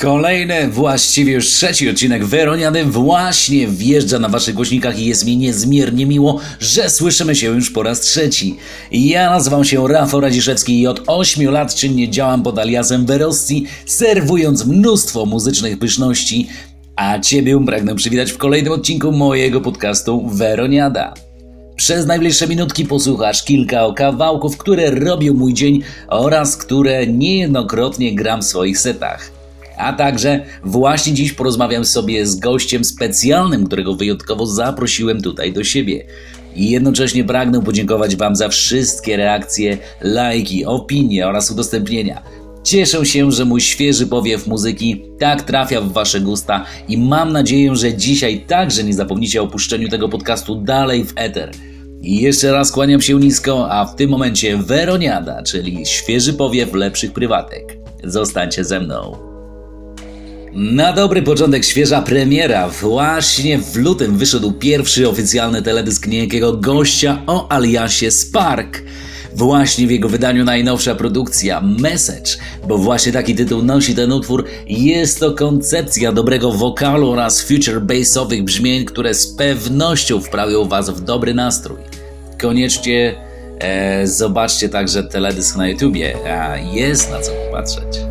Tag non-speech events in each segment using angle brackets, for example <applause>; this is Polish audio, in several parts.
Kolejny, właściwie już trzeci odcinek Weroniady właśnie wjeżdża na waszych głośnikach i jest mi niezmiernie miło, że słyszymy się już po raz trzeci. Ja nazywam się Rafał Radziszewski i od 8 lat czynnie działam pod aliasem Verossi, serwując mnóstwo muzycznych pyszności, a Ciebie pragnę przywitać w kolejnym odcinku mojego podcastu Weroniada. Przez najbliższe minutki posłuchasz kilka kawałków, które robią mój dzień oraz które niejednokrotnie gram w swoich setach. A także właśnie dziś porozmawiam sobie z gościem specjalnym, którego wyjątkowo zaprosiłem tutaj do siebie. I jednocześnie pragnę podziękować Wam za wszystkie reakcje, lajki, opinie oraz udostępnienia. Cieszę się, że mój świeży powiew muzyki tak trafia w Wasze gusta i mam nadzieję, że dzisiaj także nie zapomnicie o opuszczeniu tego podcastu dalej w eter. I jeszcze raz kłaniam się nisko, a w tym momencie Weroniada, czyli świeży powiew lepszych prywatek. Zostańcie ze mną. Na dobry początek świeża premiera. Właśnie w lutym wyszedł pierwszy oficjalny teledysk niejakiego gościa o aliasie Spark. Właśnie w jego wydaniu najnowsza produkcja Message, bo właśnie taki tytuł nosi ten utwór. Jest to koncepcja dobrego wokalu oraz future bassowych brzmień, które z pewnością wprawią Was w dobry nastrój. Koniecznie e, zobaczcie także teledysk na YouTubie, a jest na co popatrzeć.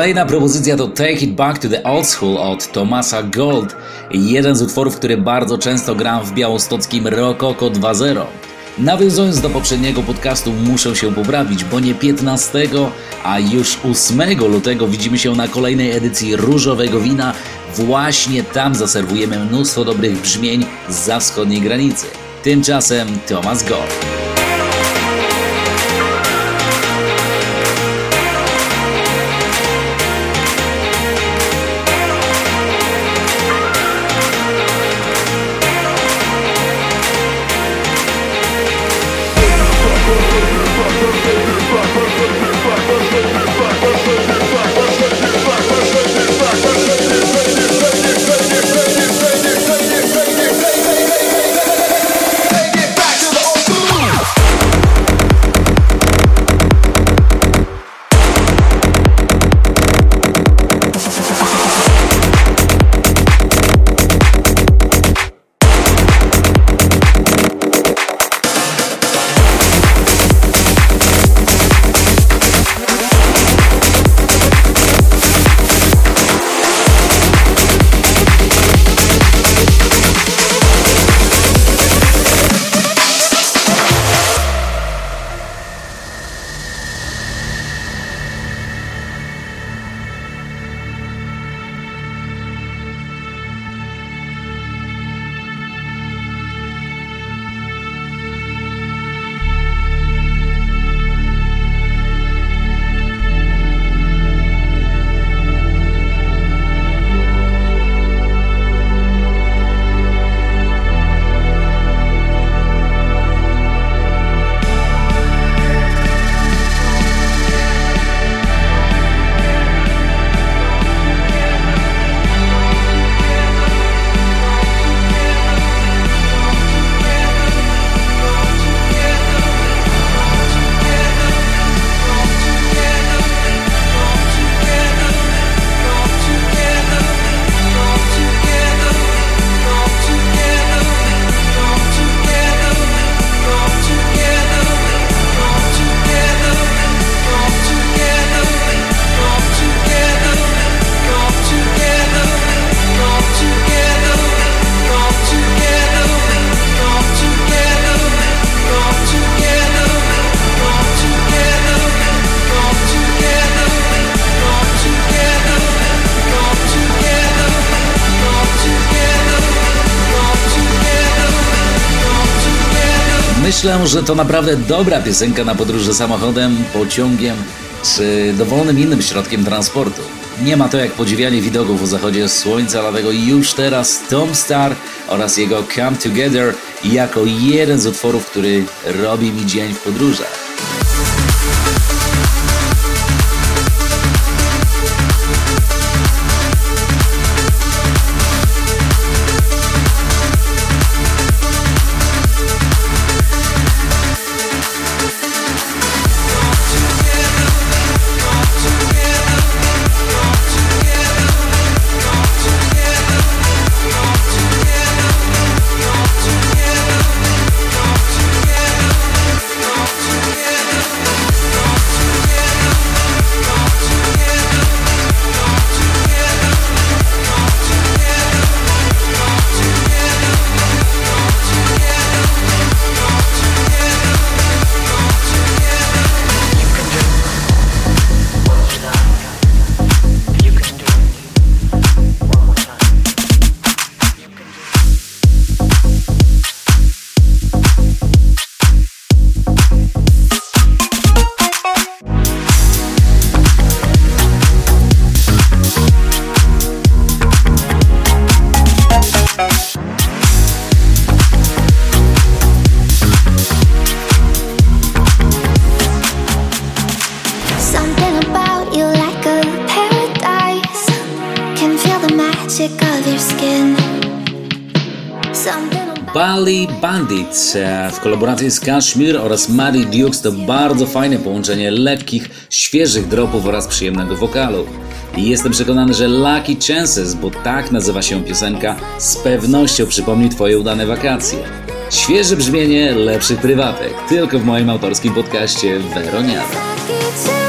Kolejna propozycja to Take It Back to the Old School od Thomasa Gold. Jeden z utworów, który bardzo często gram w białostockim Rococo 2.0. Nawiązując do poprzedniego podcastu, muszę się poprawić, bo nie 15, a już 8 lutego widzimy się na kolejnej edycji Różowego Wina. Właśnie tam zaserwujemy mnóstwo dobrych brzmień za wschodniej granicy. Tymczasem Thomas Gore. Myślę, że to naprawdę dobra piosenka na podróże samochodem, pociągiem czy dowolnym innym środkiem transportu. Nie ma to jak podziwianie widoków o zachodzie słońca, dlatego już teraz Tom Star oraz jego Come Together jako jeden z utworów, który robi mi dzień w podróżach. E, w kolaboracji z Kashmir oraz Maddie Dukes to bardzo fajne połączenie lekkich, świeżych dropów oraz przyjemnego wokalu. I jestem przekonany, że Lucky Chances, bo tak nazywa się piosenka, z pewnością przypomni Twoje udane wakacje. Świeże brzmienie lepszych prywatek, tylko w moim autorskim podcaście Weroniada.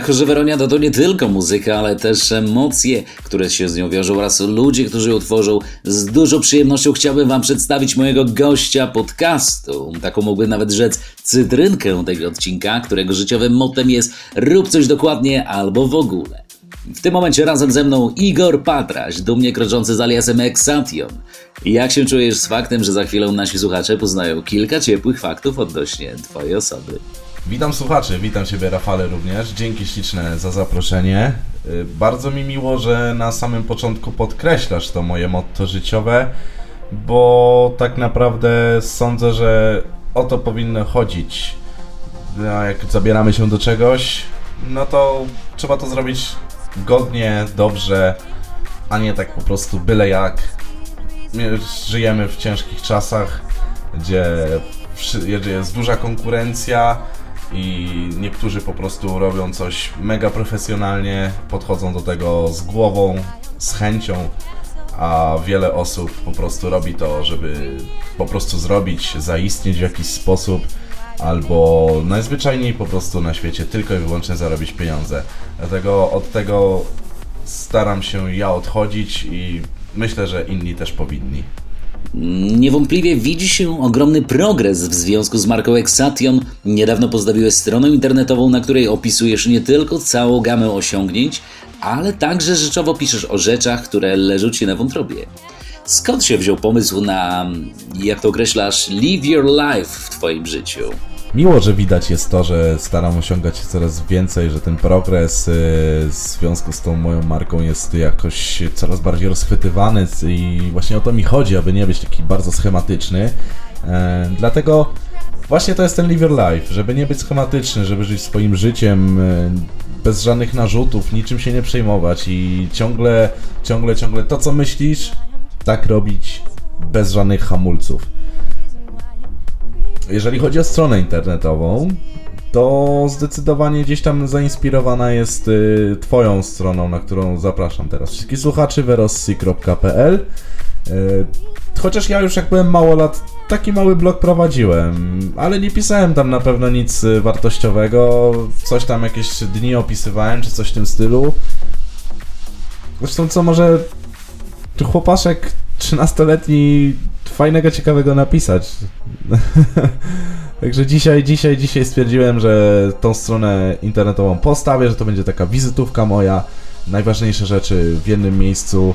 Jako, że Weroniada to nie tylko muzyka, ale też emocje, które się z nią wiążą oraz ludzie, którzy ją tworzą, z dużą przyjemnością chciałbym Wam przedstawić mojego gościa podcastu. Taką mógłbym nawet rzec cytrynkę tego odcinka, którego życiowym motem jest rób coś dokładnie albo w ogóle. W tym momencie razem ze mną Igor Patraś, dumnie kroczący z aliasem Exation. Jak się czujesz z faktem, że za chwilę nasi słuchacze poznają kilka ciepłych faktów odnośnie Twojej osoby? Witam słuchaczy, witam Ciebie Rafale również. Dzięki śliczne za zaproszenie. Y, Bardzo mi miło, że na samym początku podkreślasz to moje motto życiowe, bo tak naprawdę sądzę, że o to powinno chodzić. A jak zabieramy się do czegoś, no to trzeba to zrobić godnie, dobrze, a nie tak po prostu byle jak. My żyjemy w ciężkich czasach, gdzie jest duża konkurencja i niektórzy po prostu robią coś mega profesjonalnie, podchodzą do tego z głową, z chęcią, a wiele osób po prostu robi to, żeby po prostu zrobić, zaistnieć w jakiś sposób, albo najzwyczajniej po prostu na świecie tylko i wyłącznie zarobić pieniądze. Dlatego od tego staram się ja odchodzić i myślę, że inni też powinni. Niewątpliwie widzi się ogromny progres w związku z marką Exation. Niedawno postawiłeś stronę internetową, na której opisujesz nie tylko całą gamę osiągnięć, ale także rzeczowo piszesz o rzeczach, które leżą Ci na wątrobie. Skąd się wziął pomysł na, jak to określasz, live your life w Twoim życiu? Miło, że widać jest to, że staram osiągać coraz więcej, że ten progres y, w związku z tą moją marką jest jakoś coraz bardziej rozchwytywany i właśnie o to mi chodzi, aby nie być taki bardzo schematyczny. E, Dlatego właśnie to jest ten live your life, żeby nie być schematyczny, żeby żyć swoim życiem e, bez żadnych narzutów, niczym się nie przejmować i ciągle, ciągle, ciągle to co myślisz, tak robić bez żadnych hamulców. Jeżeli chodzi o stronę internetową, to zdecydowanie gdzieś tam zainspirowana jest y, Twoją stroną, na którą zapraszam teraz wszystkich słuchaczy, verossi.pl. Y, chociaż ja już jak byłem mało lat, taki mały blog prowadziłem, ale nie pisałem tam na pewno nic y, wartościowego, coś tam jakieś dni opisywałem, czy coś w tym stylu. Zresztą co może czy chłopaszek 13-letni fajnego, ciekawego napisać. <laughs> Także dzisiaj, dzisiaj, dzisiaj stwierdziłem, że tą stronę internetową postawię, że to będzie taka wizytówka moja. Najważniejsze rzeczy w jednym miejscu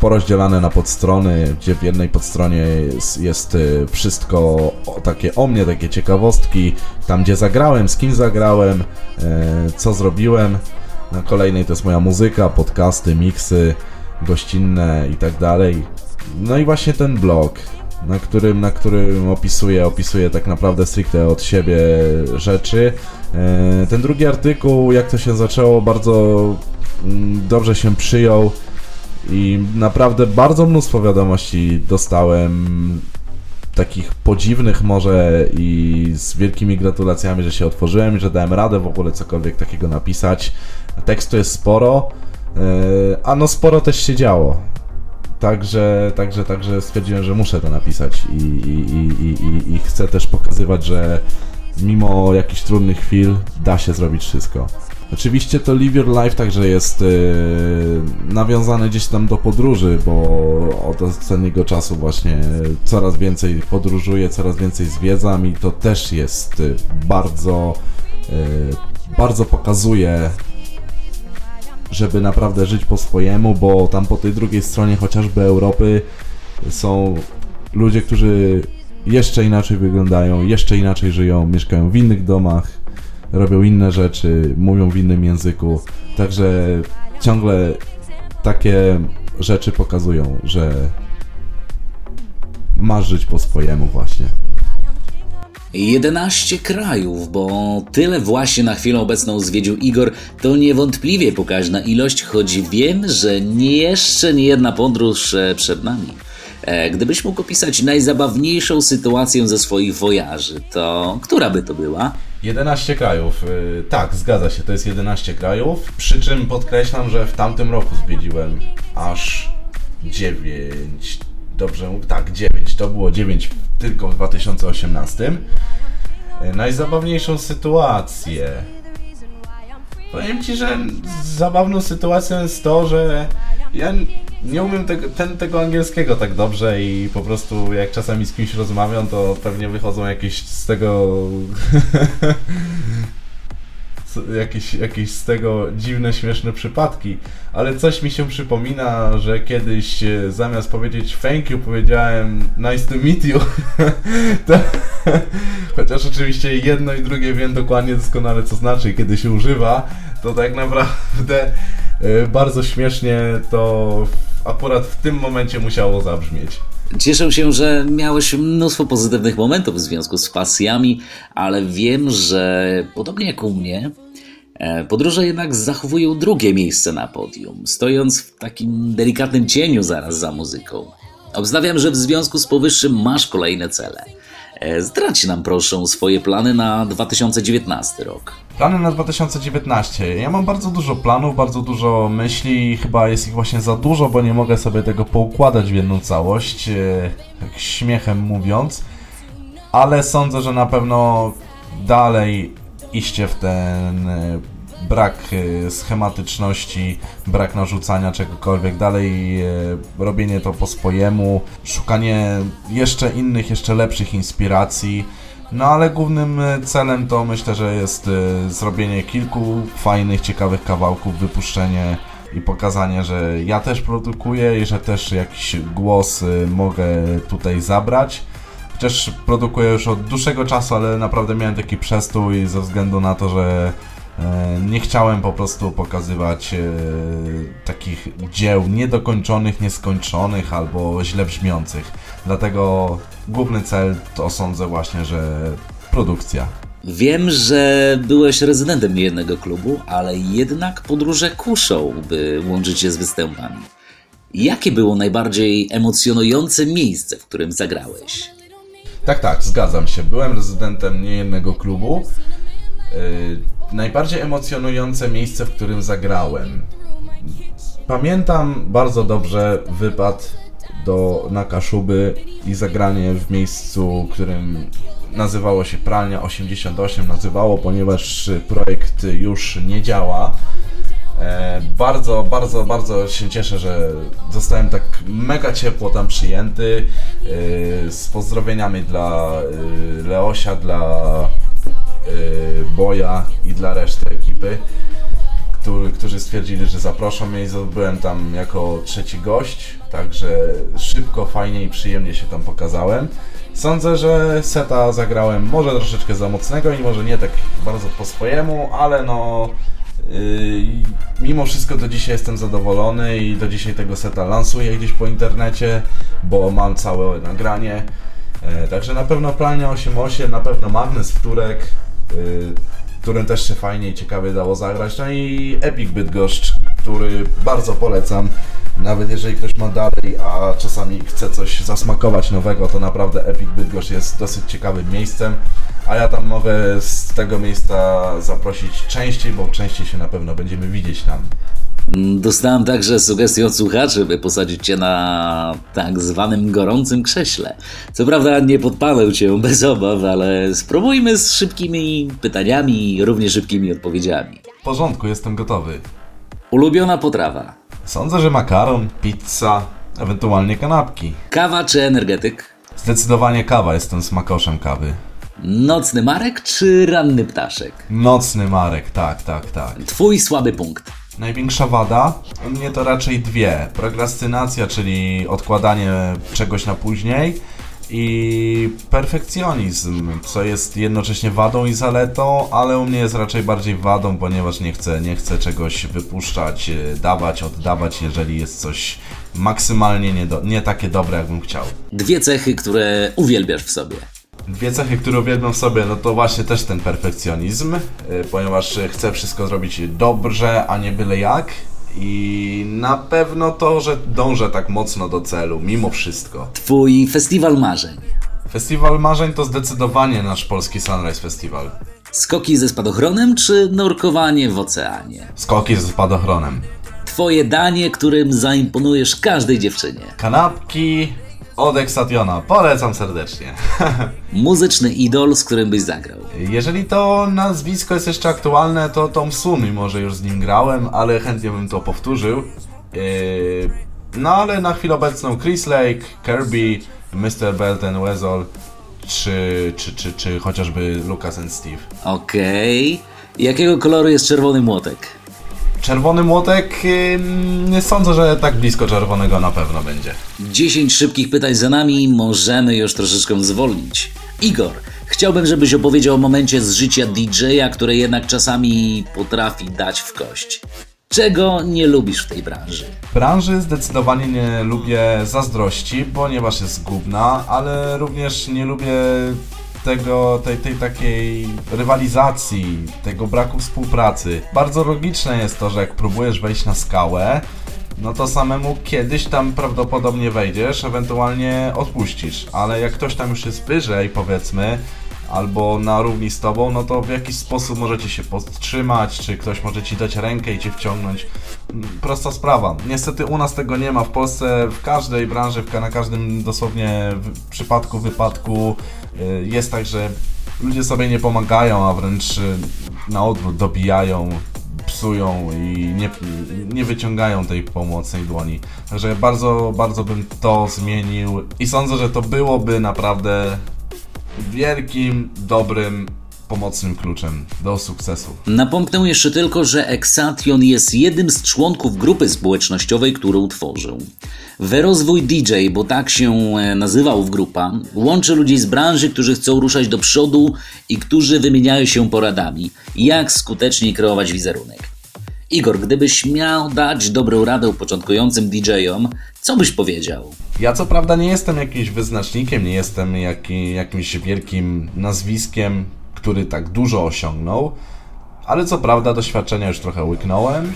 porozdzielane na podstrony, gdzie w jednej podstronie jest, jest y, wszystko takie o mnie, takie ciekawostki, tam gdzie zagrałem, z kim zagrałem, y, co zrobiłem. Na kolejnej to jest moja muzyka, podcasty, miksy, gościnne i tak dalej. No i właśnie ten blog, na którym, na którym opisuję, opisuję tak naprawdę stricte od siebie rzeczy. E, Ten drugi artykuł, jak to się zaczęło, bardzo mm, dobrze się przyjął i naprawdę bardzo mnóstwo wiadomości dostałem takich podziwnych może i z wielkimi gratulacjami, że się otworzyłem i że dałem radę w ogóle cokolwiek takiego napisać. Tekstu jest sporo, a no sporo też się działo. Także, także, także stwierdziłem, że muszę to napisać i, i, i, i, i- chcę też pokazywać, że mimo jakichś trudnych chwil da się zrobić wszystko. Oczywiście to Live Your Life także jest yy, nawiązane gdzieś tam do podróży, bo od ostatniego czasu właśnie coraz więcej podróżuję, coraz więcej zwiedzam i to też jest yy, bardzo, yy, bardzo pokazuje żeby naprawdę żyć po swojemu, bo tam po tej drugiej stronie chociażby Europy są ludzie, którzy jeszcze inaczej wyglądają, jeszcze inaczej żyją, mieszkają w innych domach, robią inne rzeczy, mówią w innym języku. Także ciągle takie rzeczy pokazują, że masz żyć po swojemu właśnie. 11 krajów, bo tyle właśnie na chwilę obecną zwiedził Igor, to niewątpliwie pokaźna ilość, choć wiem, że nie jeszcze nie jedna podróż e, przed nami. E, Gdybyś mógł opisać najzabawniejszą sytuację ze swoich wojaży, to która by to była? 11 krajów. y, Tak, zgadza się, to jest 11 krajów. Przy czym podkreślam, że w tamtym roku zwiedziłem aż 9. Dobrze, mówię? tak, 9. To było 9 tylko w 2018. Y, Najzabawniejszą sytuację. Powiem ci, że zabawną sytuacją jest to, że ja nie umiem tego, ten, tego angielskiego tak dobrze i po prostu jak czasami z kimś rozmawiam, to pewnie wychodzą jakieś z tego <laughs> jakieś, jakieś z tego dziwne, śmieszne przypadki, ale coś mi się przypomina, że kiedyś e, zamiast powiedzieć thank you powiedziałem nice to meet you. <laughs> to, chociaż oczywiście jedno i drugie wiem dokładnie doskonale co znaczy kiedy się używa, to tak naprawdę e, bardzo śmiesznie to akurat w tym momencie musiało zabrzmieć. Cieszę się, że miałeś mnóstwo pozytywnych momentów w związku z pasjami, ale wiem, że podobnie jak u mnie, e, podróże jednak zachowują drugie miejsce na podium, stojąc w takim delikatnym cieniu zaraz za muzyką. Obstawiam, że w związku z powyższym masz kolejne cele. E, Zdradź nam proszę swoje plany na 2019 rok. Plany na 2019. Ja mam bardzo dużo planów, bardzo dużo myśli. Chyba jest ich właśnie za dużo, bo nie mogę sobie tego poukładać w jedną całość, e, tak śmiechem mówiąc. Ale sądzę, że na pewno dalej iście w ten e, brak e, schematyczności, brak narzucania czegokolwiek, dalej e, robienie to po swojemu, szukanie jeszcze innych, jeszcze lepszych inspiracji. No ale głównym e, celem to myślę, że jest zrobienie kilku fajnych, ciekawych kawałków, wypuszczenie i pokazanie, że ja też produkuję i że też jakiś głos mogę tutaj zabrać. Chociaż produkuję już od dłuższego czasu, ale naprawdę miałem taki przestój ze względu na to, że nie chciałem po prostu pokazywać e, takich dzieł niedokończonych, nieskończonych albo źle brzmiących. Dlatego główny cel to sądzę właśnie, że produkcja. Wiem, że byłeś rezydentem niejednego klubu, ale jednak podróże kuszą, by łączyć się z występami. Jakie było najbardziej emocjonujące miejsce, w którym zagrałeś? Tak, tak, zgadzam się. Byłem rezydentem niejednego klubu. Najbardziej emocjonujące miejsce, w którym zagrałem. Pamiętam bardzo dobrze wypad do, na Kaszuby i zagranie w miejscu, którym nazywało się Pralnia 88. Nazywało, ponieważ projekt już nie działa. E, bardzo, bardzo, bardzo się cieszę, że zostałem tak mega ciepło tam przyjęty. E, z pozdrowieniami dla e, Leosia, dla Boja i dla reszty ekipy, który, którzy stwierdzili, że zaproszą mnie i byłem tam jako trzeci gość, także szybko, fajnie i przyjemnie się tam pokazałem. Sądzę, że seta zagrałem może troszeczkę za mocnego i może nie tak bardzo po swojemu, ale no Yy, mimo wszystko do dzisiaj jestem zadowolony i do dzisiaj tego seta lansuję gdzieś po internecie, bo mam całe nagranie. Yy, Także na pewno Plania 8.8, na pewno Magnes Wtórek, którym też się fajnie i ciekawie dało zagrać. No i Epic Bydgoszcz, który bardzo polecam. Nawet jeżeli ktoś ma dalej, a czasami chce coś zasmakować nowego, to naprawdę Epic Bydgoszcz jest dosyć ciekawym miejscem. A ja tam mogę z tego miejsca zaprosić częściej, bo częściej się na pewno będziemy widzieć tam. Dostałem także sugestię od słuchaczy, by posadzić cię na tak zwanym gorącym krześle. Co prawda nie podpalę cię bez obaw, ale spróbujmy z szybkimi pytaniami i równie szybkimi odpowiedziami. W porządku, jestem gotowy. Ulubiona potrawa? Sądzę, że makaron, pizza, ewentualnie kanapki. Kawa czy energetyk? Zdecydowanie kawa, jestem smakoszem kawy. Nocny Marek czy ranny ptaszek? Nocny Marek, tak, tak, tak. Twój słaby punkt. Największa wada? U mnie to raczej dwie. Prokrastynacja, czyli odkładanie czegoś na później i perfekcjonizm, co jest jednocześnie wadą i zaletą, ale u mnie jest raczej bardziej wadą, ponieważ nie chcę, nie chcę czegoś wypuszczać, e, dawać, oddawać, jeżeli jest coś maksymalnie nie, do, nie takie dobre, jakbym chciał. Dwie cechy, które uwielbiasz w sobie. Dwie cechy, które uwielbiam w sobie, no to właśnie też ten perfekcjonizm, y, ponieważ chcę wszystko zrobić dobrze, a nie byle jak. I na pewno to, że dążę tak mocno do celu, mimo wszystko. Twój festiwal marzeń. Festiwal Marzeń to zdecydowanie nasz polski Sunrise Festival. Skoki ze spadochronem czy nurkowanie w oceanie? Skoki ze spadochronem. Twoje danie, którym zaimponujesz każdej dziewczynie. Kanapki od Exationa. Polecam serdecznie. <laughs> Muzyczny idol, z którym byś zagrał. Jeżeli to nazwisko jest jeszcze aktualne, to Tom Sumi może już z nim grałem, ale chętnie bym to powtórzył. Yy, no ale na chwilę obecną Chris Lake, Kirby, Mr. Belton, Wezol, czy, czy, czy, czy chociażby Lucas and Steve. Okej. Jakiego koloru jest czerwony młotek? Czerwony młotek, nie sądzę, że tak blisko czerwonego na pewno będzie. 10 szybkich pytań za nami, możemy już troszeczkę zwolnić. Igor, chciałbym, żebyś opowiedział o momencie z życia DJ-a, które jednak czasami potrafi dać w kość. Czego nie lubisz w tej branży? Branży zdecydowanie nie lubię zazdrości, ponieważ jest zgubna, ale również nie lubię tego, tej, tej takiej rywalizacji, tego braku współpracy. Bardzo logiczne jest to, że jak próbujesz wejść na skałę, no to samemu kiedyś tam prawdopodobnie wejdziesz, ewentualnie odpuścisz, ale jak ktoś tam już jest wyżej, powiedzmy, albo na równi z tobą, no to w jakiś sposób możecie się podtrzymać, czy ktoś może ci dać rękę i cię wciągnąć. Prosta sprawa. Niestety u nas tego nie ma. W Polsce w każdej branży, na każdym dosłownie przypadku, wypadku y, jest tak, że ludzie sobie nie pomagają, a wręcz y, na odwrót dobijają, psują i nie, nie wyciągają tej pomocnej dłoni. Także bardzo, bardzo bym to zmienił i sądzę, że to byłoby naprawdę wielkim, dobrym, pomocnym kluczem do sukcesu. Napomknę jeszcze tylko, że Exation jest jednym z członków grupy społecznościowej, którą tworzył. Werozwój DJ, bo tak się e, nazywał w grupa, łączy ludzi z branży, którzy chcą ruszać do przodu i którzy wymieniają się poradami, jak skutecznie kreować wizerunek. Igor, gdybyś miał dać dobrą radę początkującym DJ-om, co byś powiedział? Ja co prawda nie jestem jakimś wyznacznikiem, nie jestem jaki, jakimś wielkim nazwiskiem, który tak dużo osiągnął, ale co prawda doświadczenia już trochę łyknąłem.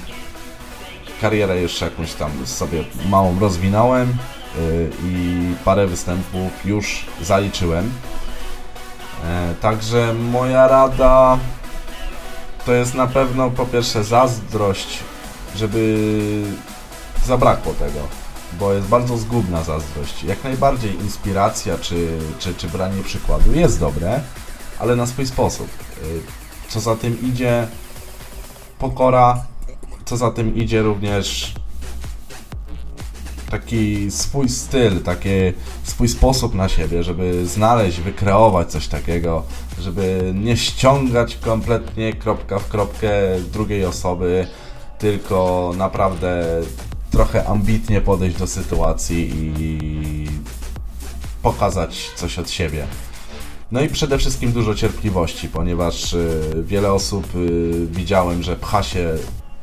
Karierę jeszcze jakąś tam sobie małą rozwinąłem yy, i parę występów już zaliczyłem. E, Także moja rada to jest na pewno po pierwsze zazdrość, żeby zabrakło tego, bo jest bardzo zgubna zazdrość. Jak najbardziej inspiracja czy, czy, czy branie przykładu jest dobre, ale na swój sposób. Y, Co za tym idzie pokora, co za tym idzie również taki swój styl, taki swój sposób na siebie, żeby znaleźć, wykreować coś takiego, żeby nie ściągać kompletnie kropka w kropkę drugiej osoby, tylko naprawdę trochę ambitnie podejść do sytuacji i pokazać coś od siebie. No i przede wszystkim dużo cierpliwości, ponieważ y, wiele osób y, widziałem, że pcha się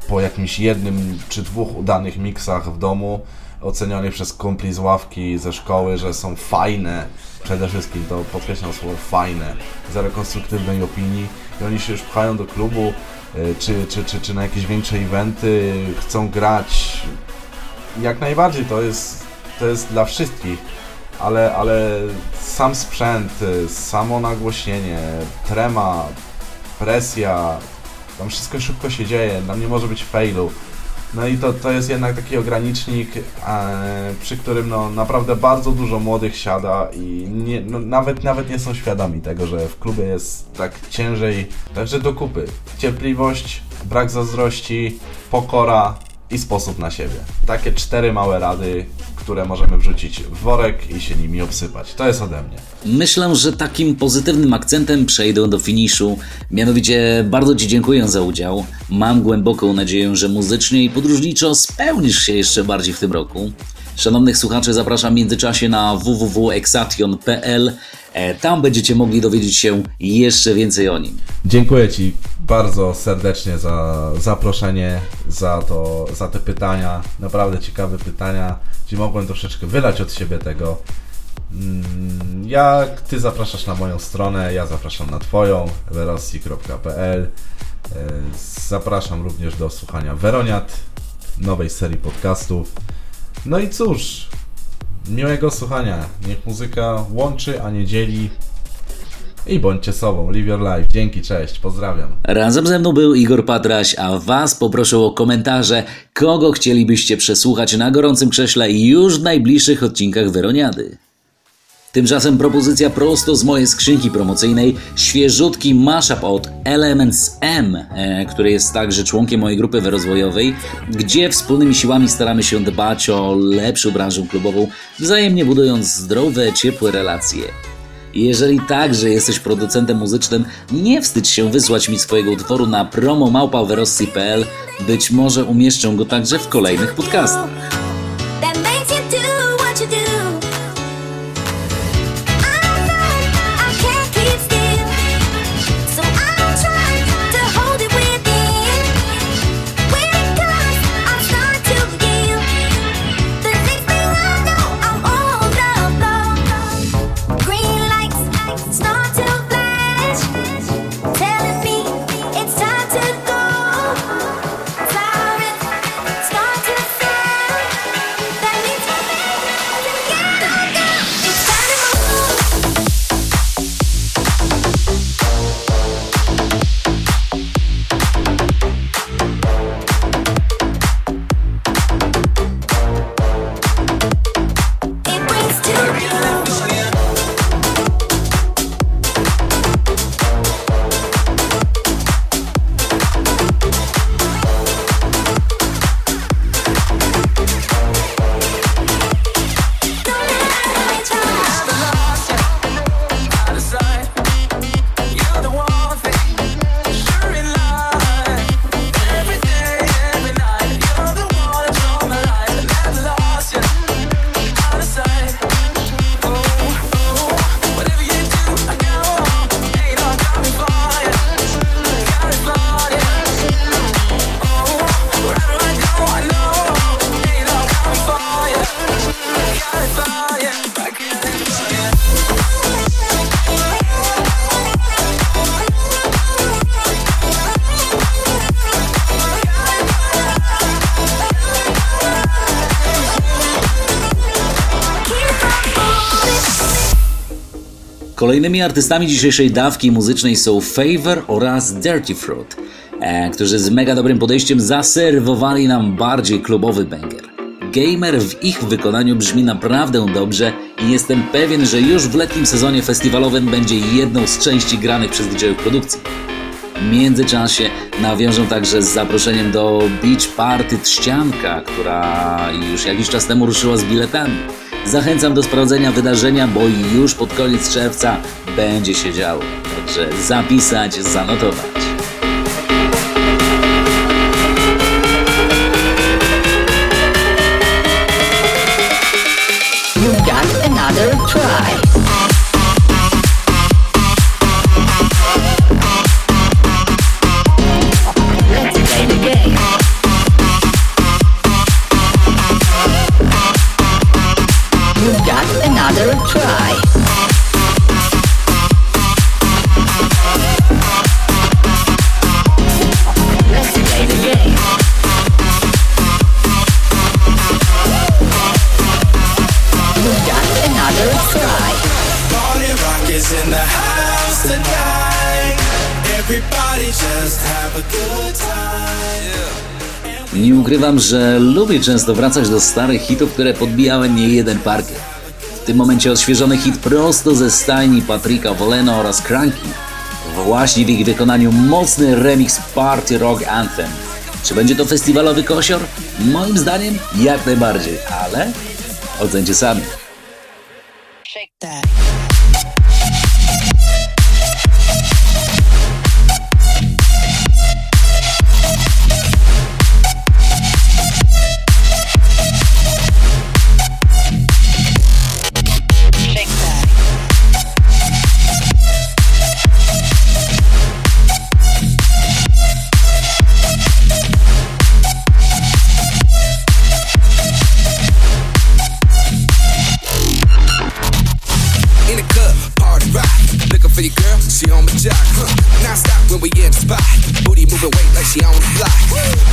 po jakimś jednym czy dwóch udanych miksach w domu, ocenionych przez kumpli z ławki, ze szkoły, że są fajne. Przede wszystkim to podkreślam słowo fajne, zero konstruktywnej opinii i oni się już pchają do klubu, y, czy, czy, czy, czy na jakieś większe eventy, chcą grać. Jak najbardziej to jest, to jest dla wszystkich ale, ale sam sprzęt, y, samo nagłośnienie, trema, presja, tam wszystko szybko się dzieje, tam nie może być failu. No i to, to jest jednak taki ogranicznik, e, przy którym no, naprawdę bardzo dużo młodych siada i nie, no, nawet, nawet nie są świadomi tego, że w klubie jest tak ciężej. Także do kupy. Cierpliwość, brak zazdrości, pokora i sposób na siebie. Takie cztery małe rady, które możemy wrzucić w worek i się nimi obsypać. To jest ode mnie. Myślę, że takim pozytywnym akcentem przejdę do finiszu. Mianowicie bardzo Ci dziękuję za udział. Mam głęboką nadzieję, że muzycznie i podróżniczo spełnisz się jeszcze bardziej w tym roku. Szanownych słuchaczy zapraszam w międzyczasie na www.exation.pl. E, Tam będziecie mogli dowiedzieć się jeszcze więcej o nim. Dziękuję Ci bardzo serdecznie za zaproszenie, za, to, za te pytania. Naprawdę ciekawe pytania. gdzie mogłem troszeczkę wylać od siebie tego. Mm, Jak Ty zapraszasz na moją stronę, ja zapraszam na Twoją, verossi.pl. E, Zapraszam również do słuchania Weroniat, nowej serii podcastów. No i cóż, miłego słuchania. Niech muzyka łączy, a nie dzieli. I bądźcie sobą. Live your life. Dzięki, cześć, pozdrawiam. Razem ze mną był Igor Patraś, a Was poproszę o komentarze, kogo chcielibyście przesłuchać na gorącym krześle już w najbliższych odcinkach Weroniady. Tymczasem propozycja prosto z mojej skrzynki promocyjnej, świeżutki mashup od Elements M, e, który jest także członkiem mojej grupy wyrozwojowej, gdzie wspólnymi siłami staramy się dbać o lepszą branżę klubową, wzajemnie budując zdrowe, ciepłe relacje. Jeżeli także jesteś producentem muzycznym, nie wstydź się wysłać mi swojego utworu na promomałpawerossi.pl. Być może umieszczę go także w kolejnych podcastach. Kolejnymi artystami dzisiejszej dawki muzycznej są Favor oraz Dirty Fruit, e, którzy z mega dobrym podejściem zaserwowali nam bardziej klubowy banger. Gamer w ich wykonaniu brzmi naprawdę dobrze i jestem pewien, że już w letnim sezonie festiwalowym będzie jedną z części granych przez DJ produkcji. W międzyczasie nawiążę także z zaproszeniem do Beach Party Trzcianka, która już jakiś czas temu ruszyła z biletami. Zachęcam do sprawdzenia wydarzenia, bo już pod koniec czerwca będzie się działo. Także zapisać, zanotować. Ukrywam, że lubię często wracać do starych hitów, które podbijały nie jeden parkiet. W tym momencie odświeżony hit prosto ze stajni Patryka Wolena oraz Cranky. Właśnie w ich wykonaniu mocny remix Party Rock Anthem. Czy będzie to festiwalowy kosior? Moim zdaniem jak najbardziej, ale ocencie sami. She on my jock. Huh. Now stop when we in the spot. Booty moving weight like she on the block.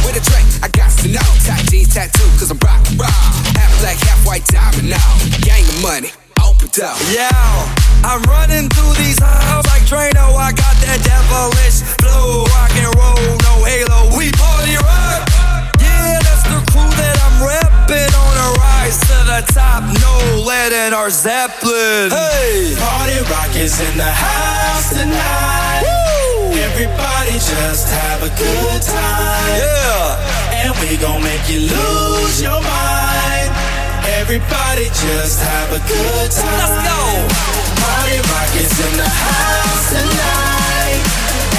With a drink, I got to know. Tight jeans tattoo, cause I'm rock raw. Half black, half white diamond now. Gang of money, open up. Yeah, I'm running through these halls like Drano. I got that devilish Lead in our Zeppelin. Hey, Party rock is in the house tonight. Everybody just have a good time. yeah. And we gon' make you lose your mind. Everybody just have a good time. Let's go. Party rock is in the house tonight.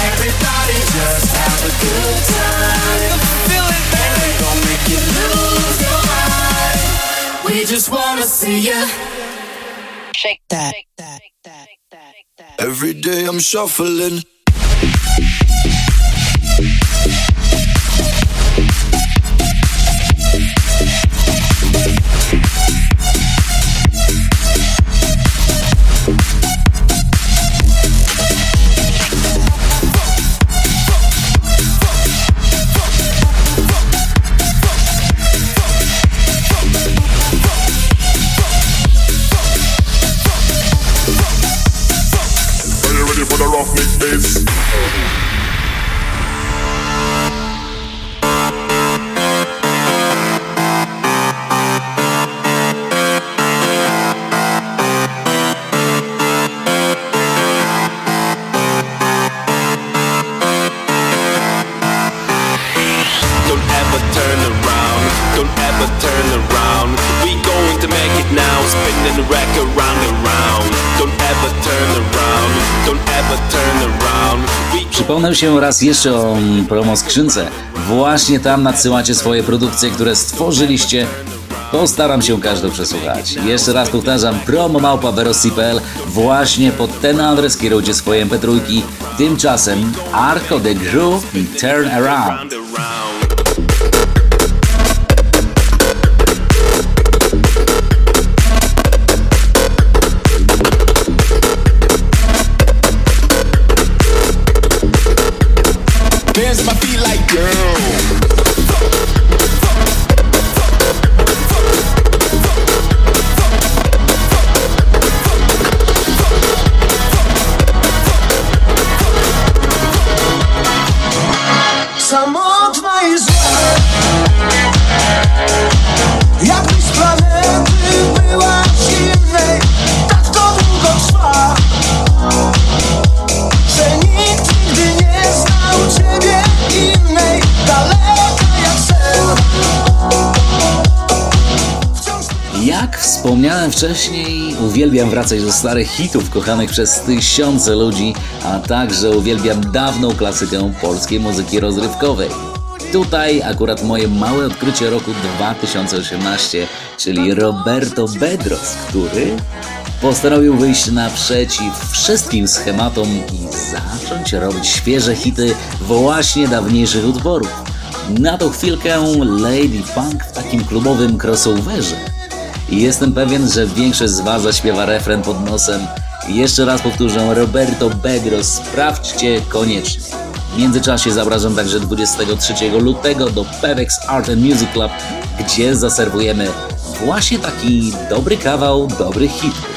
Everybody just have a good time. Feel it, And we baby. gon' make you lose your mind. We just wanna see you. Shake that. Every day I'm shuffling. Się raz jeszcze o mm, promo skrzynce. Właśnie tam nadsyłacie swoje produkcje, które stworzyliście. Postaram się każdą przesłuchać. Jeszcze raz powtarzam, promomałpa.verosi.pl Właśnie pod ten adres kierujcie swoje mp3. Tymczasem Arco de Groove i Turn Around. down. Wcześniej, uwielbiam wracać do starych hitów kochanych przez tysiące ludzi, a także uwielbiam dawną klasykę polskiej muzyki rozrywkowej. Tutaj akurat moje małe odkrycie roku 2018, czyli Roberto Bedros, który postanowił wyjść naprzeciw wszystkim schematom i zacząć robić świeże hity właśnie dawniejszych utworów. Na tą chwilkę Lady Punk w takim klubowym crossoverze. I jestem pewien, że większość z Was zaśpiewa refren pod nosem. I jeszcze raz powtórzę, Roberto Bedros, sprawdźcie koniecznie. W międzyczasie zapraszam także 23 lutego do Pewex Art and Music Club, gdzie zaserwujemy właśnie taki dobry kawał dobrych hitów.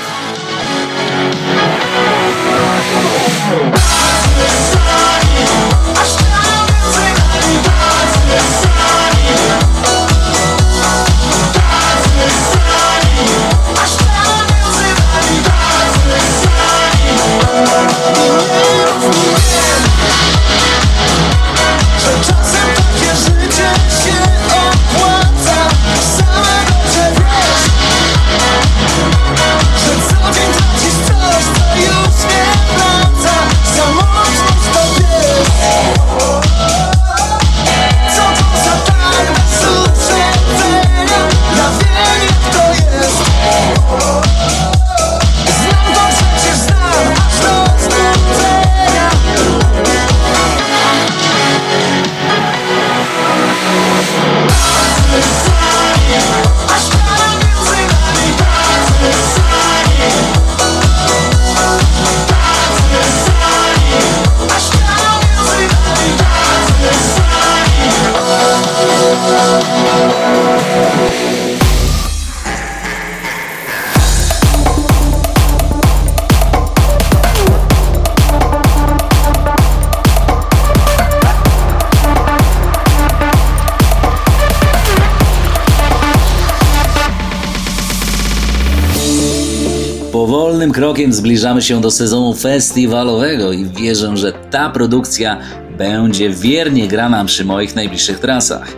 Powolnym krokiem zbliżamy się do sezonu festiwalowego i wierzę, że ta produkcja będzie wiernie grana przy moich najbliższych trasach.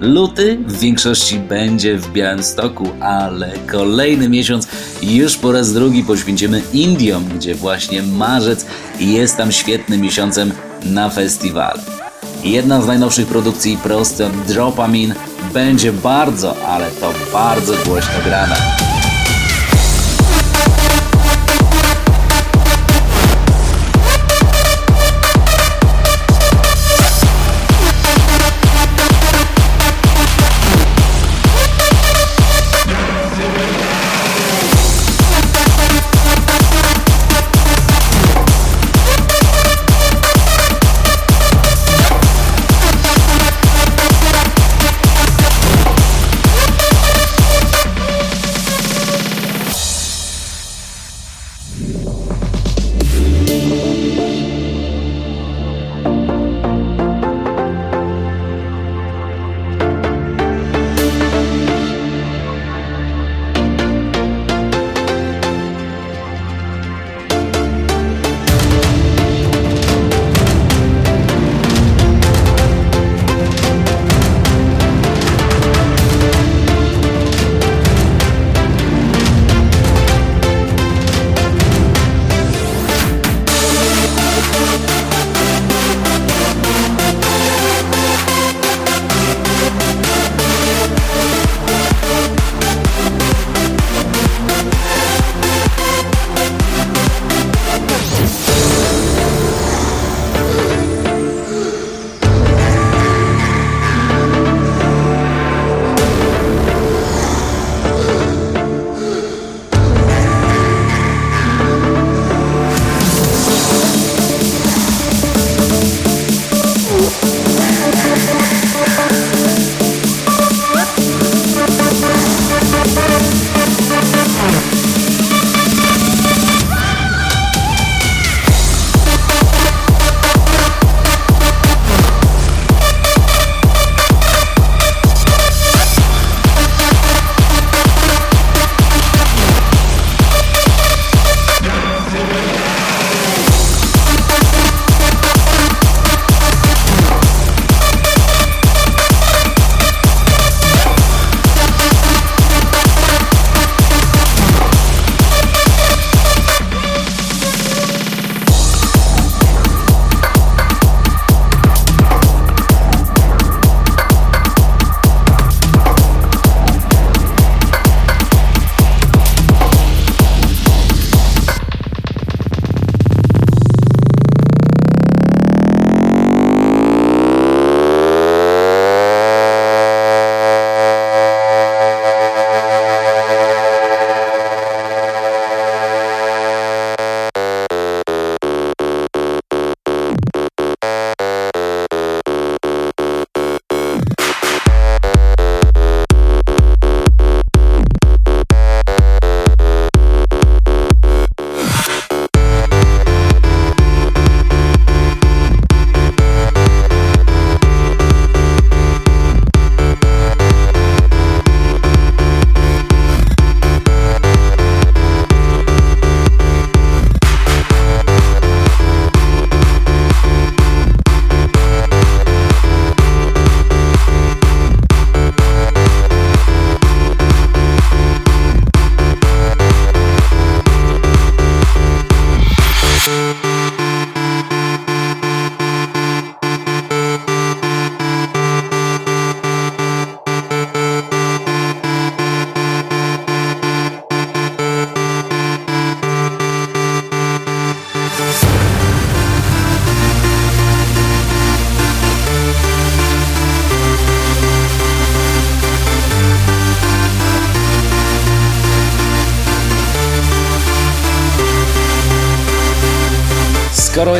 Luty w większości będzie w Białymstoku, ale kolejny miesiąc już po raz drugi poświęcimy Indiom, gdzie właśnie marzec jest tam świetnym miesiącem na festiwale. Jedna z najnowszych produkcji prosto Dopamine będzie bardzo, ale to bardzo głośno grana.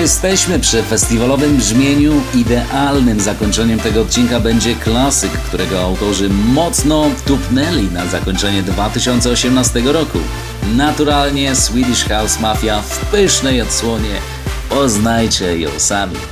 Jesteśmy przy festiwalowym brzmieniu, idealnym zakończeniem tego odcinka będzie klasyk, którego autorzy mocno tupnęli na zakończenie 2018 roku. Naturalnie Swedish House Mafia w pysznej odsłonie. Poznajcie ją sami.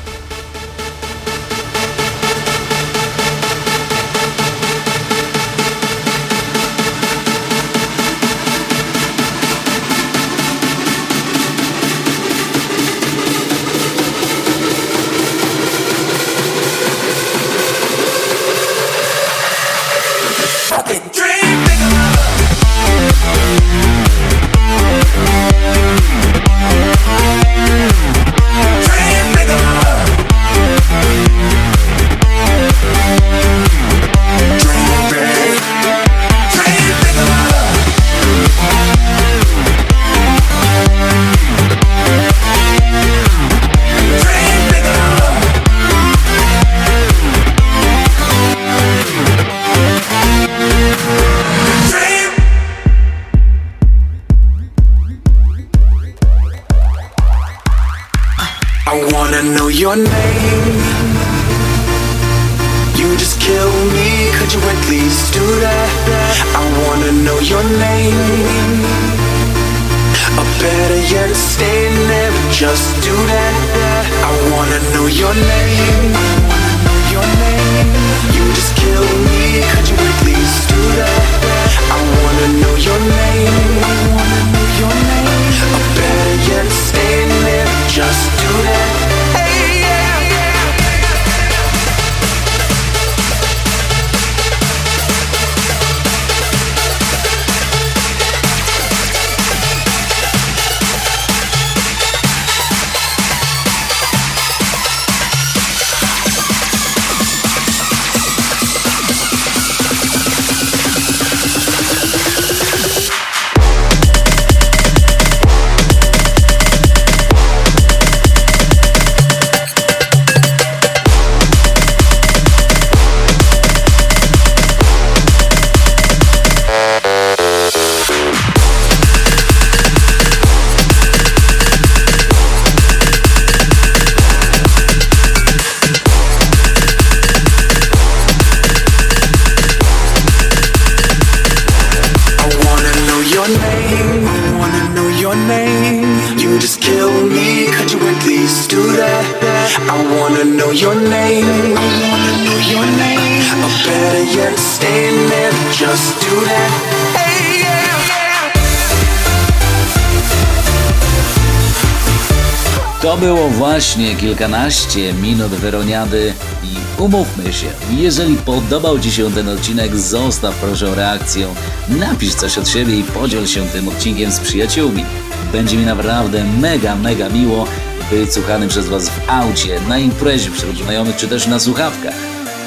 Było właśnie kilkanaście minut Weroniady i umówmy się, jeżeli podobał Ci się ten odcinek, zostaw proszę reakcją, napisz coś od siebie i podziel się tym odcinkiem z przyjaciółmi. Będzie mi naprawdę mega, mega miło być słuchany przez Was w aucie, na imprezie wśród znajomych czy też na słuchawkach.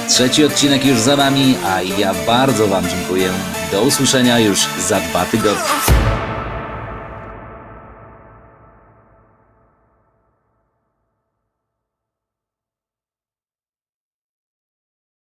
Trzeci odcinek już za nami, a ja bardzo Wam dziękuję. Do usłyszenia już za dwa tygodnie.